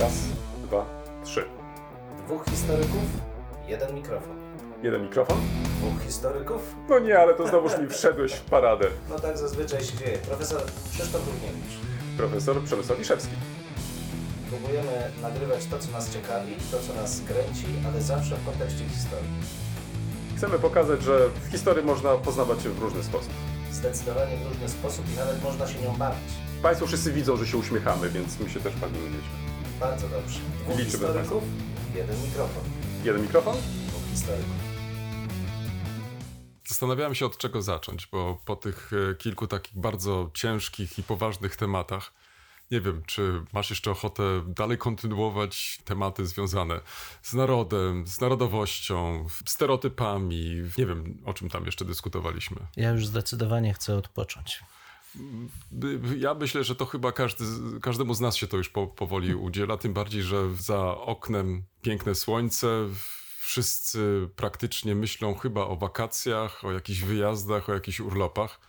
Raz, dwa, trzy. Dwóch historyków, jeden mikrofon. Jeden mikrofon? Dwóch historyków? No nie, ale to znowuż mi wszedłeś w paradę. No tak zazwyczaj się dzieje. Profesor Krzysztof Równiewicz. Profesor Przemysław Wiszewski. Próbujemy nagrywać to, co nas ciekawi, to, co nas kręci, ale zawsze w kontekście historii. Chcemy pokazać, że w historii można poznawać się w różny sposób. Zdecydowanie w różny sposób i nawet można się nią bawić. Państwo wszyscy widzą, że się uśmiechamy, więc my się też bawimy. Bardzo dobrze. Dwóch Liczymy historyków, jeden mikrofon. Jeden mikrofon? Dwóch historyków. Zastanawiałem się od czego zacząć, bo po tych e, kilku takich bardzo ciężkich i poważnych tematach, nie wiem, czy masz jeszcze ochotę dalej kontynuować tematy związane z narodem, z narodowością, stereotypami. Nie wiem, o czym tam jeszcze dyskutowaliśmy. Ja już zdecydowanie chcę odpocząć. Ja myślę, że to chyba każdy, każdemu z nas się to już po, powoli udziela, tym bardziej, że za oknem piękne słońce. Wszyscy praktycznie myślą chyba o wakacjach, o jakichś wyjazdach, o jakichś urlopach,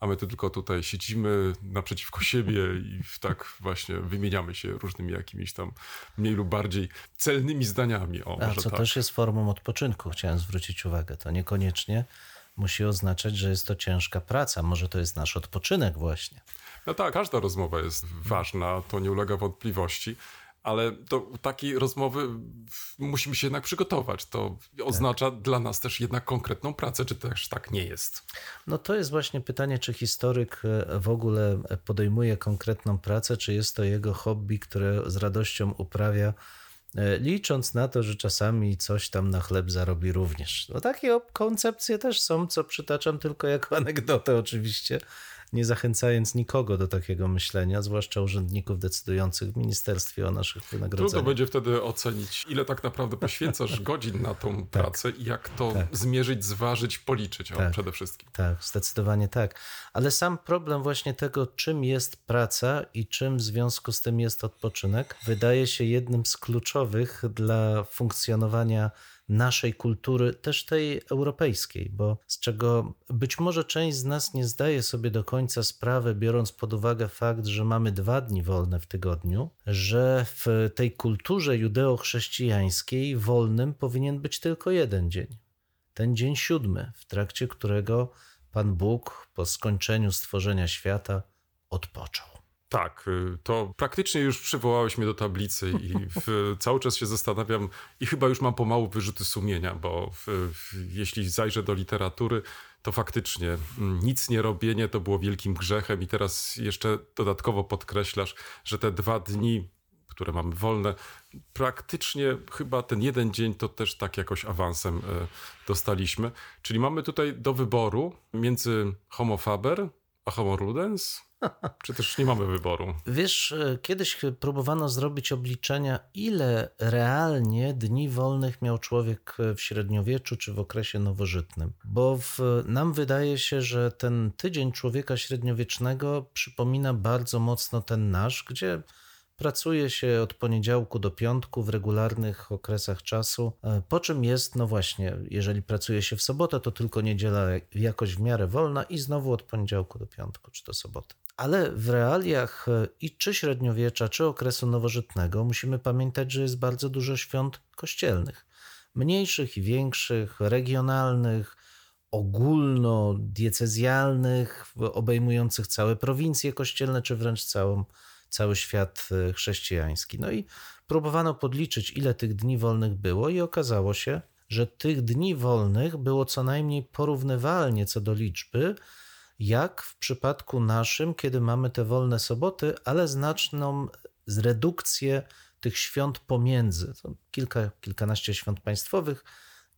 a my tu tylko tutaj siedzimy naprzeciwko siebie i tak właśnie wymieniamy się różnymi jakimiś tam mniej lub bardziej celnymi zdaniami. O, A co tak. też jest formą odpoczynku, chciałem zwrócić uwagę. To niekoniecznie musi oznaczać, że jest to ciężka praca. Może to jest nasz odpoczynek właśnie. No tak, każda rozmowa jest ważna, to nie ulega wątpliwości, ale do takiej rozmowy musimy się jednak przygotować. To oznacza dla nas też jednak konkretną pracę, czy też tak nie jest. No to jest właśnie pytanie, czy historyk e, w ogóle podejmuje konkretną pracę, czy jest to jego hobby, które z radością uprawia, licząc na to, że czasami coś tam na chleb zarobi również. No takie koncepcje też są, co przytaczam tylko jako anegdotę oczywiście, nie zachęcając nikogo do takiego myślenia, zwłaszcza urzędników decydujących w ministerstwie o naszych Trudno wynagrodzeniach. będzie wtedy ocenić, ile tak naprawdę poświęcasz godzin na tą pracę i jak to zmierzyć, zważyć, policzyć Tak. przede wszystkim. Tak, zdecydowanie tak. Ale sam problem właśnie tego, czym jest praca i czym w związku z tym jest odpoczynek, wydaje się jednym z kluczowych dla funkcjonowania naszej kultury, też tej europejskiej, bo z czego być może część z nas nie zdaje sobie do końca sprawy, biorąc pod uwagę fakt, że mamy dwa dni wolne w tygodniu, że w tej kulturze judeo-chrześcijańskiej wolnym powinien być tylko jeden dzień ten dzień siódmy, w trakcie którego Pan Bóg po skończeniu stworzenia świata odpoczął. Tak, y, to praktycznie już przywołałeś mnie do tablicy i w, cały czas się zastanawiam i chyba już mam pomału wyrzuty sumienia, bo w, w, jeśli zajrzę do literatury, to faktycznie mm, nic nie robienie to było wielkim grzechem i teraz jeszcze dodatkowo podkreślasz, że te dwa dni, które mamy wolne, praktycznie chyba ten jeden dzień to też tak jakoś awansem e, dostaliśmy. Czyli mamy tutaj do wyboru między homo faber a homo ludens? Czy też nie mamy wyboru? Wiesz, e, kiedyś próbowano zrobić obliczenia, ile realnie dni wolnych miał człowiek w średniowieczu czy w okresie nowożytnym. Bo w, nam wydaje się, że ten tydzień człowieka średniowiecznego przypomina bardzo mocno ten nasz, gdzie Pracuje się od poniedziałku do piątku w regularnych okresach czasu, e, po czym jest, no właśnie, jeżeli pracuje się w sobotę, to tylko niedziela jakoś w miarę wolna i znowu od poniedziałku do piątku czy do soboty. Ale w realiach e, i czy średniowiecza, czy okresu nowożytnego musimy pamiętać, że jest bardzo dużo świąt kościelnych. Mniejszych i większych, regionalnych, ogólnodiecezjalnych, obejmujących całe prowincje kościelne, czy wręcz całą cały świat e, chrześcijański. No i próbowano podliczyć, ile tych dni wolnych było, i okazało się, że tych dni wolnych było co najmniej porównywalnie co do liczby, jak w przypadku naszym, kiedy mamy te wolne soboty, ale znaczną redukcję tych świąt pomiędzy. Kilka, kilkanaście świąt państwowych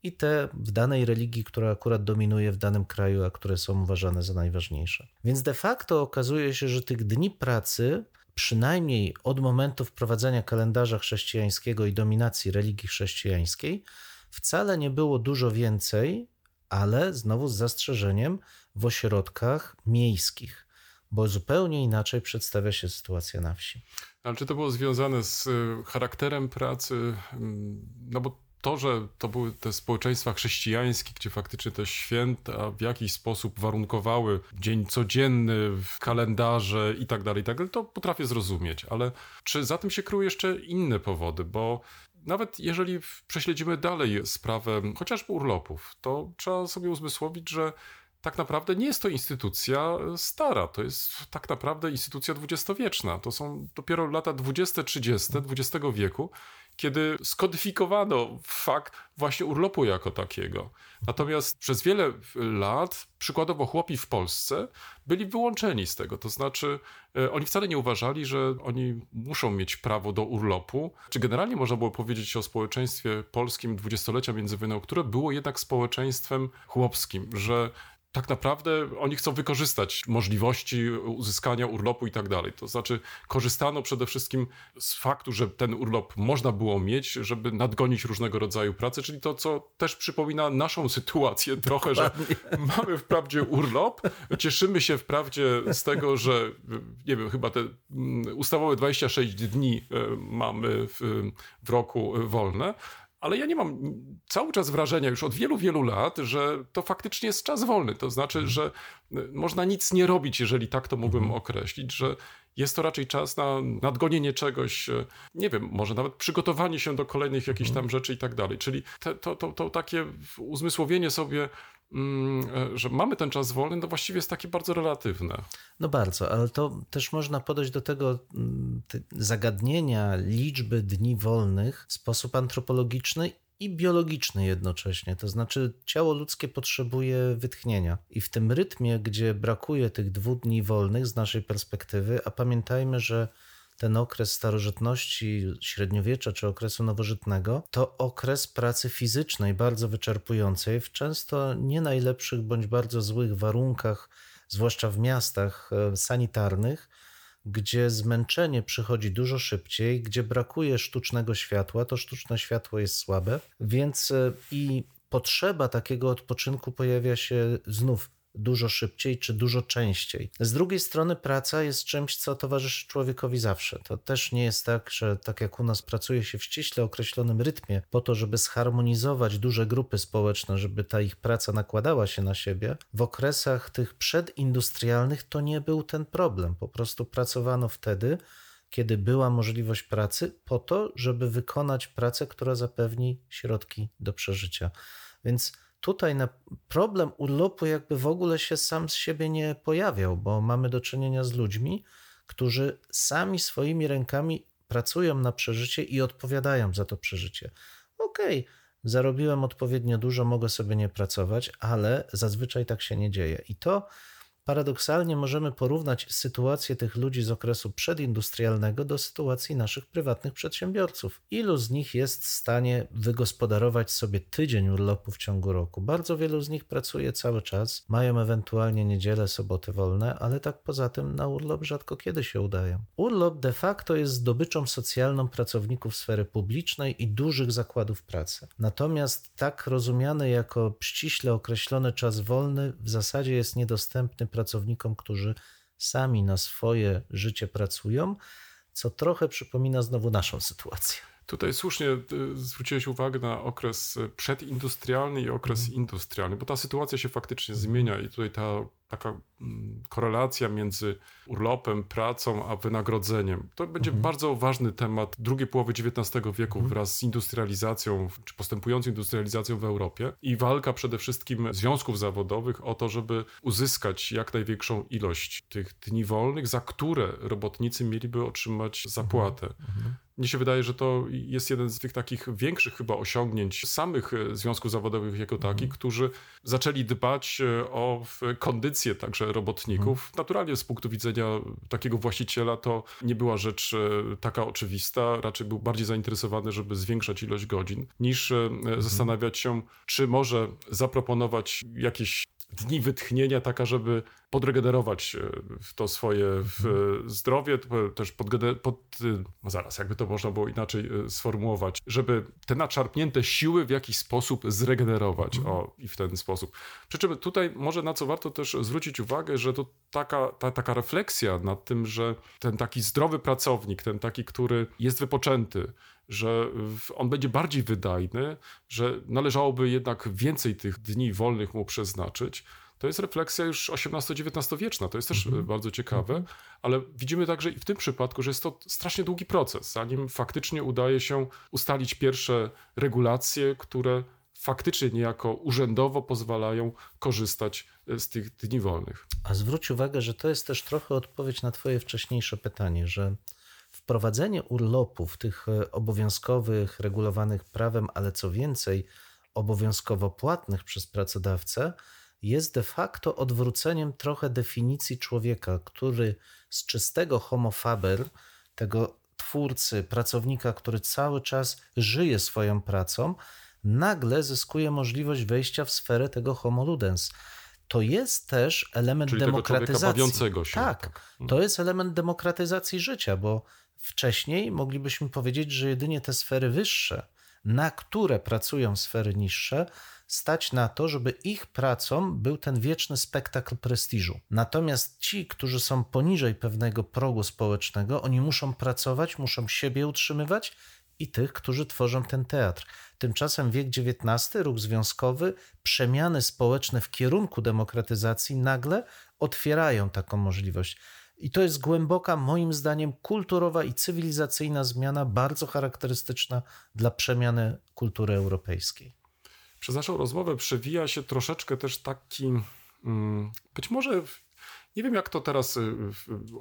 i te w danej religii, która akurat dominuje w danym kraju, a które są uważane za najważniejsze. Więc de facto okazuje się, że tych dni pracy przynajmniej od momentu wprowadzenia kalendarza chrześcijańskiego i dominacji religii chrześcijańskiej, wcale nie było dużo więcej, ale znowu z zastrzeżeniem w ośrodkach miejskich, bo zupełnie inaczej przedstawia się sytuacja na wsi. Ale czy to było związane z y, charakterem pracy? Mm, No bo to, że to były te społeczeństwa chrześcijańskie, gdzie faktycznie te święta w jakiś sposób warunkowały dzień codzienny w kalendarze i tak dalej, i tak dalej, to potrafię zrozumieć. Ale czy za tym się kryły jeszcze inne powody? Bo nawet jeżeli prześledzimy dalej sprawę chociażby urlopów, to trzeba sobie uzmysłowić, że tak naprawdę nie jest to instytucja stara, to jest tak naprawdę instytucja dwudziestowieczna. To są dopiero lata 20-30 XX wieku, kiedy skodyfikowano fakt właśnie urlopu jako takiego. Natomiast przez wiele lat, przykładowo chłopi w Polsce, byli wyłączeni z tego. To znaczy, e, oni wcale nie uważali, że oni muszą mieć prawo do urlopu. Czy generalnie można było powiedzieć o społeczeństwie polskim dwudziestolecia międzywojennego, które było jednak społeczeństwem chłopskim, że tak naprawdę oni chcą wykorzystać możliwości uzyskania urlopu i tak dalej. To znaczy, korzystano przede wszystkim z faktu, że ten urlop można było mieć, żeby nadgonić różnego rodzaju pracę, czyli to, co też przypomina naszą sytuację trochę, że mamy wprawdzie urlop, cieszymy się wprawdzie z tego, że nie wiem, chyba te mm, ustawowe 26 dni e, mamy w, w roku wolne, ale ja nie mam cały czas wrażenia już od wielu, wielu lat, że to faktycznie jest czas wolny. To znaczy, mhm. że y, można nic nie robić, jeżeli tak to mógłbym mhm. określić, że jest to raczej czas na nadgonienie czegoś, y, nie wiem, może nawet przygotowanie się do kolejnych jakichś mhm. tam rzeczy i tak dalej. Czyli te, to, to, to takie uzmysłowienie sobie że mamy ten czas wolny, to właściwie jest takie bardzo relatywne. No bardzo, ale to też można podejść do tego mm, zagadnienia liczby dni wolnych w sposób antropologiczny i biologiczny jednocześnie. To znaczy, ciało ludzkie potrzebuje wytchnienia. I w tym rytmie, gdzie brakuje tych dwóch dni wolnych z naszej perspektywy, a pamiętajmy, że ten okres starożytności, średniowiecza czy okresu nowożytnego, to okres pracy fizycznej bardzo wyczerpującej, w często nie najlepszych bądź bardzo złych warunkach, zwłaszcza w miastach e, sanitarnych, gdzie zmęczenie przychodzi dużo szybciej, gdzie brakuje sztucznego światła, to sztuczne światło jest słabe, więc e, i potrzeba takiego odpoczynku pojawia się znów dużo szybciej czy dużo częściej. Z drugiej strony praca jest czymś, co towarzyszy człowiekowi zawsze. To też nie jest tak, że tak jak u nas pracuje się w ściśle określonym rytmie po to, żeby zharmonizować duże grupy społeczne, żeby ta ich praca nakładała się na siebie. W okresach tych przedindustrialnych to nie był ten problem. Po prostu pracowano wtedy, kiedy była możliwość pracy, po to, żeby wykonać pracę, która zapewni środki do przeżycia. Więc tutaj na problem urlopu jakby w ogóle się sam z siebie nie pojawiał, bo mamy do czynienia z ludźmi, którzy sami swoimi rękami pracują na przeżycie i odpowiadają za to przeżycie. Okej, okay, zarobiłem odpowiednio dużo, mogę sobie nie pracować, ale zazwyczaj tak się nie dzieje. I to Paradoksalnie możemy porównać sytuację tych ludzi z okresu przedindustrialnego do sytuacji naszych prywatnych przedsiębiorców. Ilu z nich jest w stanie wygospodarować sobie tydzień urlopu w ciągu roku? Bardzo wielu z nich pracuje cały czas, mają ewentualnie niedzielę, soboty wolne, ale tak poza tym na urlop rzadko kiedy się udają. Urlop de facto jest zdobyczą socjalną pracowników sfery publicznej i dużych zakładów pracy. Natomiast tak rozumiany jako ściśle określony czas wolny w zasadzie jest niedostępny pracownikom, którzy sami na swoje życie pracują, co trochę przypomina znowu naszą sytuację. Tutaj słusznie y, zwróciłeś uwagę na okres przedindustrialny i okres mm. industrialny, bo ta sytuacja się faktycznie zmienia i tutaj ta taka mm, korelacja między urlopem, pracą, a wynagrodzeniem. To będzie mhm. bardzo ważny temat drugiej połowy XIX wieku mhm. wraz z industrializacją, czy postępującą industrializacją w Europie i walka przede wszystkim związków zawodowych o to, żeby uzyskać jak największą ilość tych dni wolnych, za które robotnicy mieliby otrzymać zapłatę. Mhm. Mnie się wydaje, że to jest jeden z tych takich większych chyba osiągnięć samych e, związków zawodowych jako takich, którzy zaczęli dbać e, o kondycję także robotników. Hmm. Naturalnie z punktu widzenia takiego właściciela to nie była rzecz e, taka oczywista, raczej był bardziej zainteresowany, żeby zwiększać ilość godzin, niż hmm. zastanawiać się, czy może zaproponować jakieś dni wytchnienia, taka, żeby podregenerować e, w to swoje e, zdrowie, to też pod, e, no zaraz, jakby to można było inaczej sformułować, żeby te naczarpnięte siły w jakiś sposób zregenerować o, i w ten sposób. Przy czym tutaj może na co warto też zwrócić uwagę, że to taka, ta, taka refleksja nad tym, że ten taki zdrowy pracownik, ten taki, który jest wypoczęty, że on będzie bardziej wydajny, że należałoby jednak więcej tych dni wolnych mu przeznaczyć. To jest refleksja już XVIII-XIX wieczna, to jest też e, bardzo ciekawe, ale widzimy także i w tym przypadku, że jest to strasznie długi proces, zanim faktycznie udaje się ustalić pierwsze regulacje, które faktycznie niejako urzędowo pozwalają korzystać e, z tych dni wolnych. A zwróć uwagę, że to jest też trochę odpowiedź na Twoje wcześniejsze pytanie, że wprowadzenie urlopów, tych e, obowiązkowych, regulowanych prawem, ale co więcej, obowiązkowo płatnych przez pracodawcę, jest de facto odwróceniem trochę definicji człowieka, który z czystego homo faber, tego twórcy, pracownika, który cały czas żyje swoją pracą, nagle zyskuje możliwość wejścia w sferę tego homo ludens. To jest też element Czyli tego demokratyzacji. bawiącego się, Tak, tak. to jest element demokratyzacji życia, bo wcześniej moglibyśmy powiedzieć, że jedynie te sfery wyższe, na które pracują sfery niższe, stać na to, żeby ich pracą był ten wieczny spektakl prestiżu. Natomiast ci, którzy są poniżej pewnego progu społecznego, oni muszą pracować, muszą siebie utrzymywać i tych, którzy tworzą ten teatr. Tymczasem wiek XIX, ruch związkowy, przemiany społeczne w kierunku demokratyzacji nagle otwierają taką możliwość. I to jest głęboka, moim zdaniem, kulturowa i cywilizacyjna zmiana, bardzo charakterystyczna dla przemiany kultury europejskiej. Przez naszą rozmowę przewija się troszeczkę też taki, mm, być może, nie wiem jak to teraz y,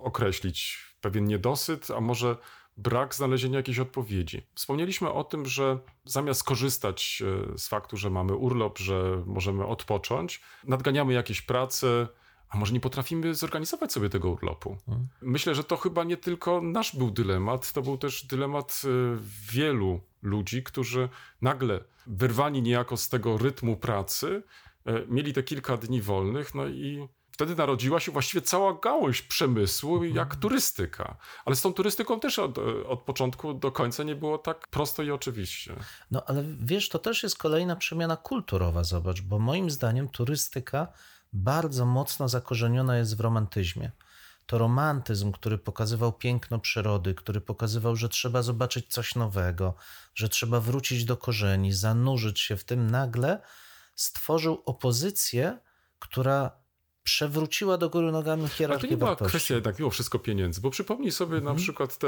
określić, pewien niedosyt, a może brak znalezienia jakiejś odpowiedzi. Wspomnieliśmy o tym, że zamiast korzystać y, z faktu, że mamy urlop, że możemy odpocząć, nadganiamy jakieś prace, a może nie potrafimy zorganizować sobie tego urlopu. Myślę, że to chyba nie tylko nasz był dylemat, to był też dylemat y, wielu ludzi, którzy nagle wyrwani niejako z tego rytmu pracy, y, mieli te kilka dni wolnych, no i wtedy narodziła się właściwie cała gałąź przemysłu, jak turystyka. Ale z tą turystyką też od, od początku do końca nie było tak prosto i oczywiście. No ale wiesz, to też jest kolejna przemiana kulturowa, zobacz, bo moim zdaniem turystyka bardzo mocno zakorzeniona jest w romantyzmie. To romantyzm, który pokazywał piękno przyrody, który pokazywał, że trzeba zobaczyć coś nowego, że trzeba wrócić do korzeni, zanurzyć się w tym, nagle stworzył opozycję, która przewróciła do góry nogami Ale to hierarchię nie była wartości. kwestia jednak mimo wszystko pieniędzy, bo przypomnij sobie Mhm. na przykład te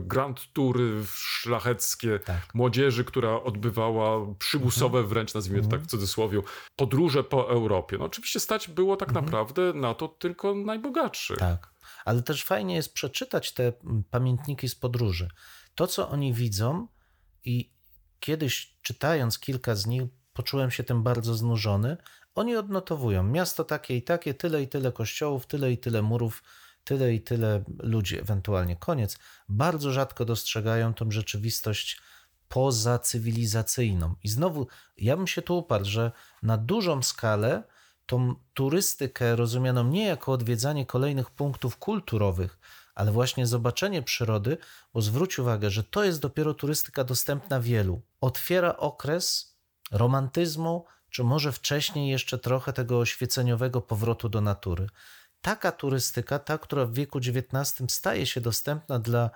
grand tury szlacheckie Tak. młodzieży, która odbywała przymusowe Mhm. wręcz, nazwijmy to tak w cudzysłowie, podróże po Europie. No oczywiście stać było tak naprawdę na to tylko najbogatszych. Mhm. Tak, ale też fajnie jest przeczytać te mm, pamiętniki z podróży. To, co oni widzą, i kiedyś czytając kilka z nich, poczułem się tym bardzo znużony. Oni odnotowują miasto takie i takie, tyle i tyle kościołów, tyle i tyle murów, tyle i tyle ludzi, ewentualnie koniec. Bardzo rzadko dostrzegają tą rzeczywistość pozacywilizacyjną. I znowu, ja bym się tu uparł, że na dużą skalę tą turystykę rozumianą nie jako odwiedzanie kolejnych punktów kulturowych, ale właśnie zobaczenie przyrody, bo zwróć uwagę, że to jest dopiero turystyka dostępna wielu. Otwiera okres romantyzmu, czy może wcześniej jeszcze trochę tego oświeceniowego powrotu do natury. Taka turystyka, ta, która w wieku XIX staje się dostępna dla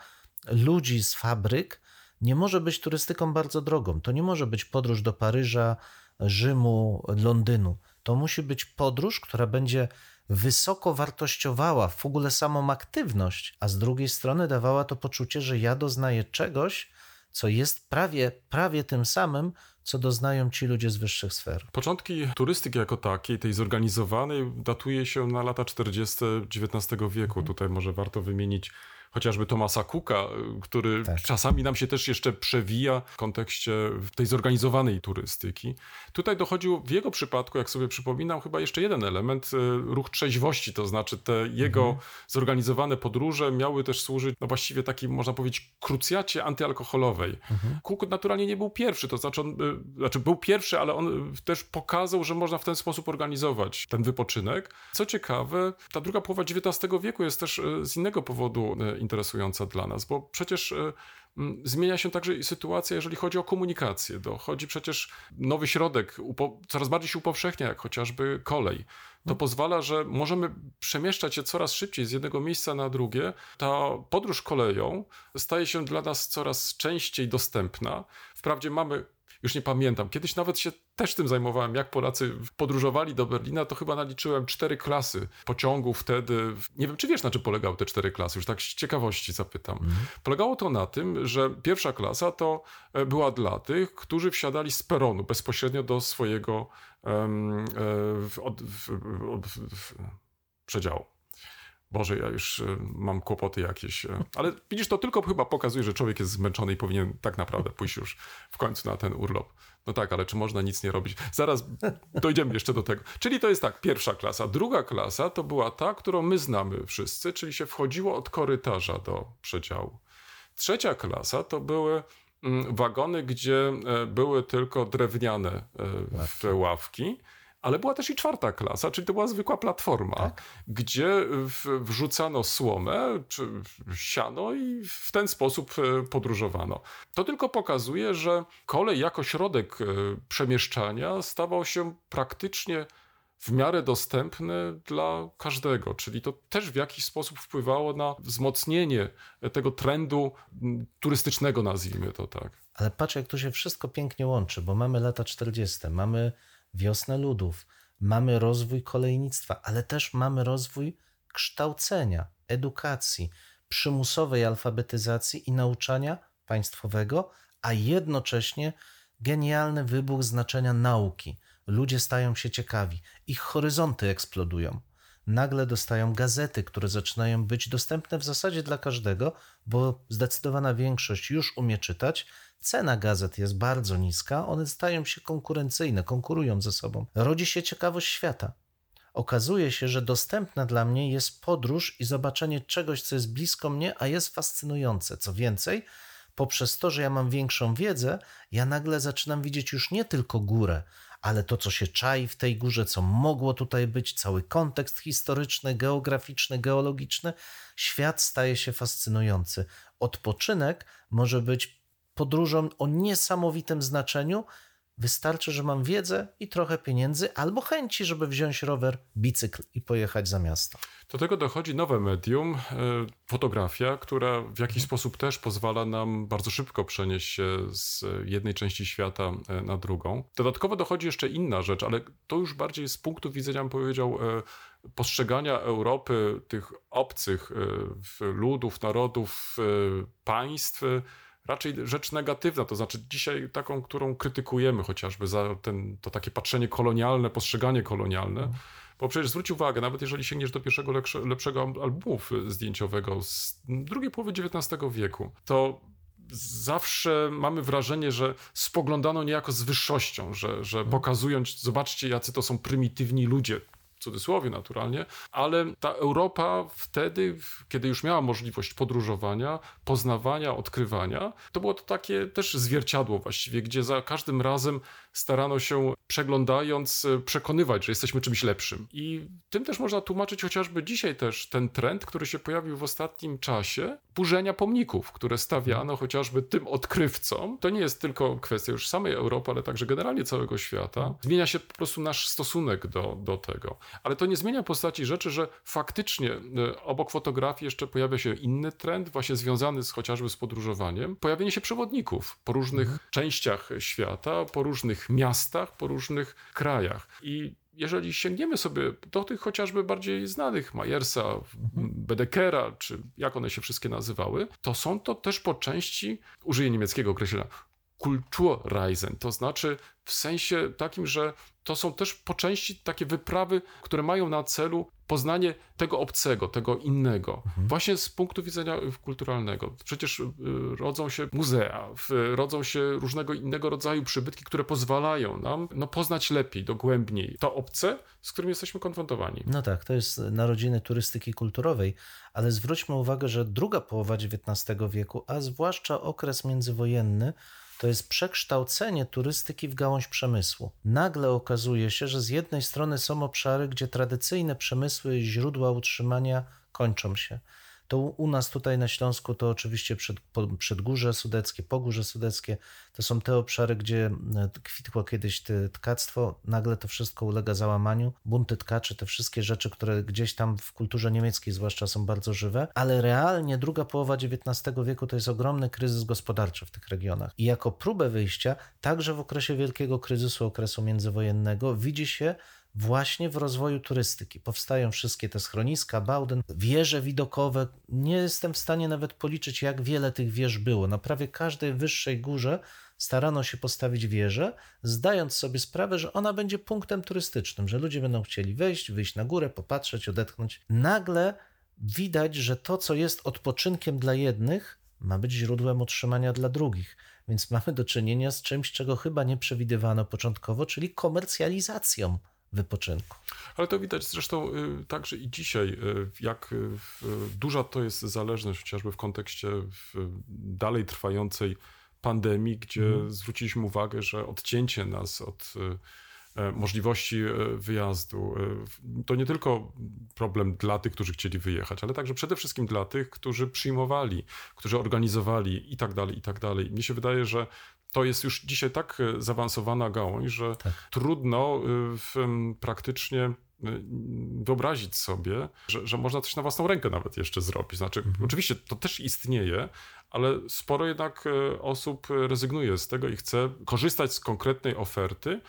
ludzi z fabryk, nie może być turystyką bardzo drogą. To nie może być podróż do Paryża, Rzymu, Londynu. To musi być podróż, która będzie wysoko wartościowała w ogóle samą aktywność, a z drugiej strony dawała to poczucie, że ja doznaję czegoś, co jest prawie, prawie tym samym, co doznają ci ludzie z wyższych sfer. Początki turystyki jako takiej, tej zorganizowanej, datuje się na lata 40 XIX wieku. Tutaj może warto wymienić chociażby Tomasa Cooka, y, który Tak. czasami nam się też jeszcze przewija w kontekście tej zorganizowanej turystyki. Tutaj dochodził w jego przypadku, jak sobie przypominam, chyba jeszcze jeden element, y, ruch trzeźwości, to znaczy te jego Mhm. zorganizowane podróże miały też służyć, no właściwie takiej, można powiedzieć, krucjacie antyalkoholowej. Mhm. Cook naturalnie nie był pierwszy, to znaczy, on, y, znaczy był pierwszy, ale on też pokazał, że można w ten sposób organizować ten wypoczynek. Co ciekawe, ta druga połowa XIX wieku jest też z innego powodu interesująca dla nas, bo przecież mm, zmienia się także i sytuacja, jeżeli chodzi o komunikację. Dochodzi przecież nowy środek, coraz bardziej się upowszechnia, jak chociażby kolej. To pozwala, że możemy przemieszczać się coraz szybciej z jednego miejsca na drugie. Ta podróż koleją staje się dla nas coraz częściej dostępna. Wprawdzie mamy już nie pamiętam. Kiedyś nawet się też tym zajmowałem, jak Polacy podróżowali do Berlina, to chyba naliczyłem cztery klasy pociągów wtedy. Nie wiem, czy wiesz, na czym polegały te cztery klasy, już tak z ciekawości zapytam. Polegało to na tym, że pierwsza klasa to e, była dla tych, którzy wsiadali z peronu bezpośrednio do swojego od, w, od, w, w, przedziału. Boże, ja już e, mam kłopoty jakieś. e, Ale widzisz, to tylko chyba pokazuje, że człowiek jest zmęczony i powinien tak naprawdę pójść już w końcu na ten urlop. No tak, ale czy można nic nie robić? Zaraz dojdziemy jeszcze do tego. Czyli to jest tak, pierwsza klasa. Druga klasa to była ta, którą my znamy wszyscy, czyli się wchodziło od korytarza do przedziału. Trzecia klasa to były mm, wagony, gdzie e, były tylko drewniane w- ławki. Ale była też i czwarta klasa, czyli to była zwykła platforma, gdzie w, wrzucano słomę czy siano i w ten sposób e, podróżowano. To tylko pokazuje, że kolej jako środek e, przemieszczania stawał się praktycznie w miarę dostępny dla każdego, czyli to też w jakiś sposób wpływało na wzmocnienie tego trendu turystycznego, nazwijmy to tak. Ale patrz, jak to się wszystko pięknie łączy, bo mamy lata 40., mamy wiosnę ludów, mamy rozwój kolejnictwa, ale też mamy rozwój kształcenia, edukacji, przymusowej alfabetyzacji i nauczania państwowego, a jednocześnie genialny wybuch znaczenia nauki. Ludzie stają się ciekawi, ich horyzonty eksplodują. Nagle dostają gazety, które zaczynają być dostępne w zasadzie dla każdego, bo zdecydowana większość już umie czytać. Cena gazet jest bardzo niska, one stają się konkurencyjne, konkurują ze sobą. Rodzi się ciekawość świata. Okazuje się, że dostępna dla mnie jest podróż i zobaczenie czegoś, co jest blisko mnie, a jest fascynujące. Co więcej, poprzez to, że ja mam większą wiedzę, ja nagle zaczynam widzieć już nie tylko górę, ale to, co się czai w tej górze, co mogło tutaj być, cały kontekst historyczny, geograficzny, geologiczny. Świat staje się fascynujący. Odpoczynek może być podróżą o niesamowitym znaczeniu. Wystarczy, że mam wiedzę i trochę pieniędzy, albo chęci, żeby wziąć rower, bicykl i pojechać za miasto. Do tego dochodzi nowe medium, e, fotografia, która w jakiś sposób też pozwala nam bardzo szybko przenieść się z jednej części świata e, na drugą. Dodatkowo dochodzi jeszcze inna rzecz, ale to już bardziej z punktu widzenia, bym powiedział, e, postrzegania Europy, tych obcych ludów, narodów, państw. Raczej rzecz negatywna, to znaczy dzisiaj taką, którą krytykujemy chociażby za ten, to takie patrzenie kolonialne, postrzeganie kolonialne. Bo przecież zwróć uwagę, nawet jeżeli sięgniesz do pierwszego lepsze, lepszego albumu zdjęciowego z drugiej połowy XIX wieku, to zawsze mamy wrażenie, że spoglądano niejako z wyższością, że, że pokazując, zobaczcie, jacy to są prymitywni ludzie, cudzysłowie naturalnie, ale ta Europa wtedy, kiedy już miała możliwość podróżowania, poznawania, odkrywania, to było to takie też zwierciadło właściwie, gdzie za każdym razem starano się, przeglądając, e, przekonywać, że jesteśmy czymś lepszym. I tym też można tłumaczyć chociażby dzisiaj też ten trend, który się pojawił w ostatnim czasie, burzenia pomników, które stawiano chociażby tym odkrywcom. To nie jest tylko kwestia już samej Europy, ale także generalnie całego świata. Zmienia się po prostu nasz stosunek do, do tego. Ale to nie zmienia postaci rzeczy, że faktycznie e, obok fotografii jeszcze pojawia się inny trend, właśnie związany z, chociażby z podróżowaniem. Pojawienie się przewodników po różnych częściach świata, po różnych miastach, po różnych krajach. I jeżeli sięgniemy sobie do tych chociażby bardziej znanych, Majersa, Bedekera, czy jak one się wszystkie nazywały, to są to też po części, użyję niemieckiego określenia, Kulturreisen, to znaczy w sensie takim, że to są też po części takie wyprawy, które mają na celu poznanie tego obcego, tego innego, właśnie z punktu widzenia y, kulturalnego. Przecież y, rodzą się muzea, rodzą się różnego innego rodzaju przybytki, które pozwalają nam no, poznać lepiej, dogłębniej to obce, z którym jesteśmy konfrontowani. No tak, to jest narodziny turystyki kulturowej, ale zwróćmy uwagę, że druga połowa XIX wieku, a zwłaszcza okres międzywojenny, to jest przekształcenie turystyki w gałąź przemysłu. Nagle okazuje się, że z jednej strony są obszary, gdzie tradycyjne przemysły i źródła utrzymania kończą się. To u nas tutaj na Śląsku to oczywiście przed, po- Przedgórze Sudeckie, Pogórze Sudeckie, to są te obszary, gdzie e, kwitło kiedyś tkactwo, nagle to wszystko ulega załamaniu. Bunty tkaczy, te wszystkie rzeczy, które gdzieś tam w kulturze niemieckiej zwłaszcza są bardzo żywe, ale realnie druga połowa XIX wieku to jest ogromny kryzys gospodarczy w tych regionach. I jako próbę wyjścia, także w okresie wielkiego kryzysu okresu międzywojennego, widzi się właśnie w rozwoju turystyki. Powstają wszystkie te schroniska, Bauden, wieże widokowe. Nie jestem w stanie nawet policzyć, jak wiele tych wież było. Na prawie każdej wyższej górze starano się postawić wieżę, zdając sobie sprawę, że ona będzie punktem turystycznym, że ludzie będą chcieli wejść, wyjść na górę, popatrzeć, odetchnąć. Nagle widać, że to, co jest odpoczynkiem dla jednych, ma być źródłem utrzymania dla drugich. Więc mamy do czynienia z czymś, czego chyba nie przewidywano początkowo, czyli komercjalizacją wypoczynku. Ale to widać zresztą y, także i dzisiaj, y, jak y, duża to jest zależność, chociażby w kontekście dalej trwającej pandemii, gdzie zwróciliśmy uwagę, że odcięcie nas od e, możliwości e, wyjazdu y, to nie tylko problem dla tych, którzy chcieli wyjechać, ale także przede wszystkim dla tych, którzy przyjmowali, którzy organizowali i tak dalej, i tak dalej. Mnie się wydaje, że to jest już dzisiaj tak e, zaawansowana gałąź, że trudno y, w, praktycznie y, wyobrazić sobie, że, że można coś na własną rękę nawet jeszcze zrobić. Znaczy, oczywiście to też istnieje, ale sporo jednak e, osób rezygnuje z tego i chce korzystać z konkretnej oferty,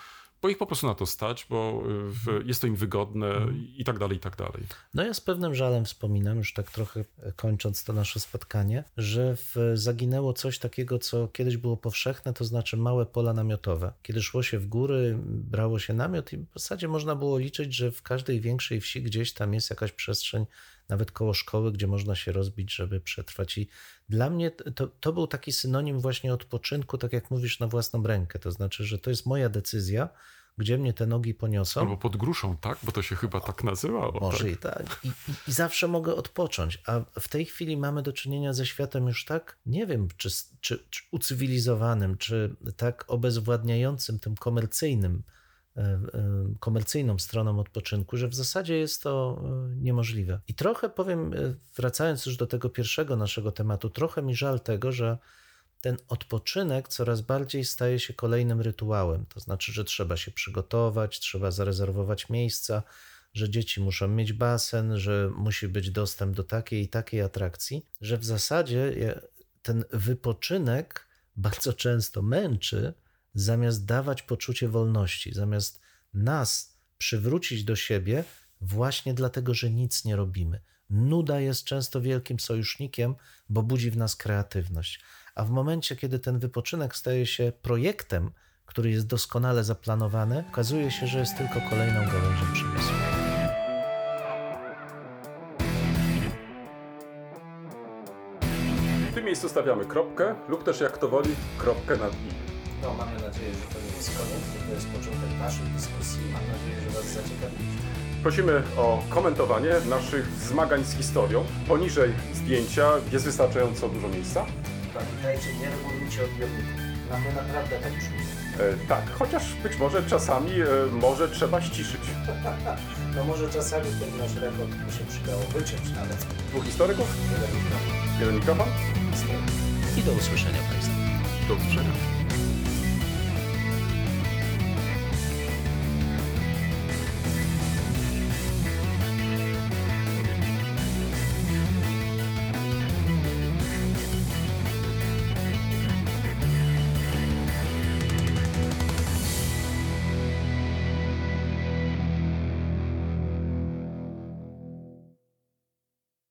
bo ich po prostu na to stać, bo y, w, jest to im wygodne i tak dalej, i tak dalej. No ja z pewnym żalem wspominam, już tak trochę kończąc to nasze spotkanie, że zaginęło coś takiego, co kiedyś było powszechne, to znaczy małe pola namiotowe. Kiedy szło się w góry, brało się namiot i w zasadzie można było liczyć, że w każdej większej wsi gdzieś tam jest jakaś przestrzeń, nawet koło szkoły, gdzie można się rozbić, żeby przetrwać. I dla mnie to, to był taki synonim właśnie odpoczynku, tak jak mówisz, na własną rękę. To znaczy, że to jest moja decyzja, gdzie mnie te nogi poniosą. Albo pod gruszą, tak? Bo to się chyba tak nazywało. Może tak? i tak. I, i, zawsze mogę odpocząć. A w tej chwili mamy do czynienia ze światem już tak, nie wiem, czy, czy, czy ucywilizowanym, czy tak obezwładniającym tym komercyjnym, komercyjną stroną odpoczynku, że w zasadzie jest to e, niemożliwe. I trochę powiem, e, wracając już do tego pierwszego naszego tematu, trochę mi żal tego, że ten odpoczynek coraz bardziej staje się kolejnym rytuałem. To znaczy, że trzeba się przygotować, trzeba zarezerwować miejsca, że dzieci muszą mieć basen, że musi być dostęp do takiej i takiej atrakcji, że w zasadzie ten wypoczynek bardzo często męczy, zamiast dawać poczucie wolności, zamiast nas przywrócić do siebie właśnie dlatego, że nic nie robimy. Nuda jest często wielkim sojusznikiem, bo budzi w nas kreatywność. A w momencie, kiedy ten wypoczynek staje się projektem, który jest doskonale zaplanowany, okazuje się, że jest tylko kolejną gałęzią przemysłu. W tym miejscu stawiamy kropkę lub też jak kto woli, kropkę nad i. No, mamy nadzieję, że to nie jest koniec, że to jest początek naszej dyskusji. Mam nadzieję, że Was zaciekawiliśmy. Prosimy o komentowanie naszych zmagań z historią. Poniżej zdjęcia jest wystarczająco dużo miejsca. Pamiętajcie, nie regulujcie odbiorników. Mamy naprawdę tak brzmi. E, tak, chociaż być może czasami e, może trzeba ściszyć. No może czasami ten nasz rekord by się przydało wyciąć nawet. Dwóch historyków, Tyle mikrofon. jeden mikrofon. I do usłyszenia Państwa. Do usłyszenia.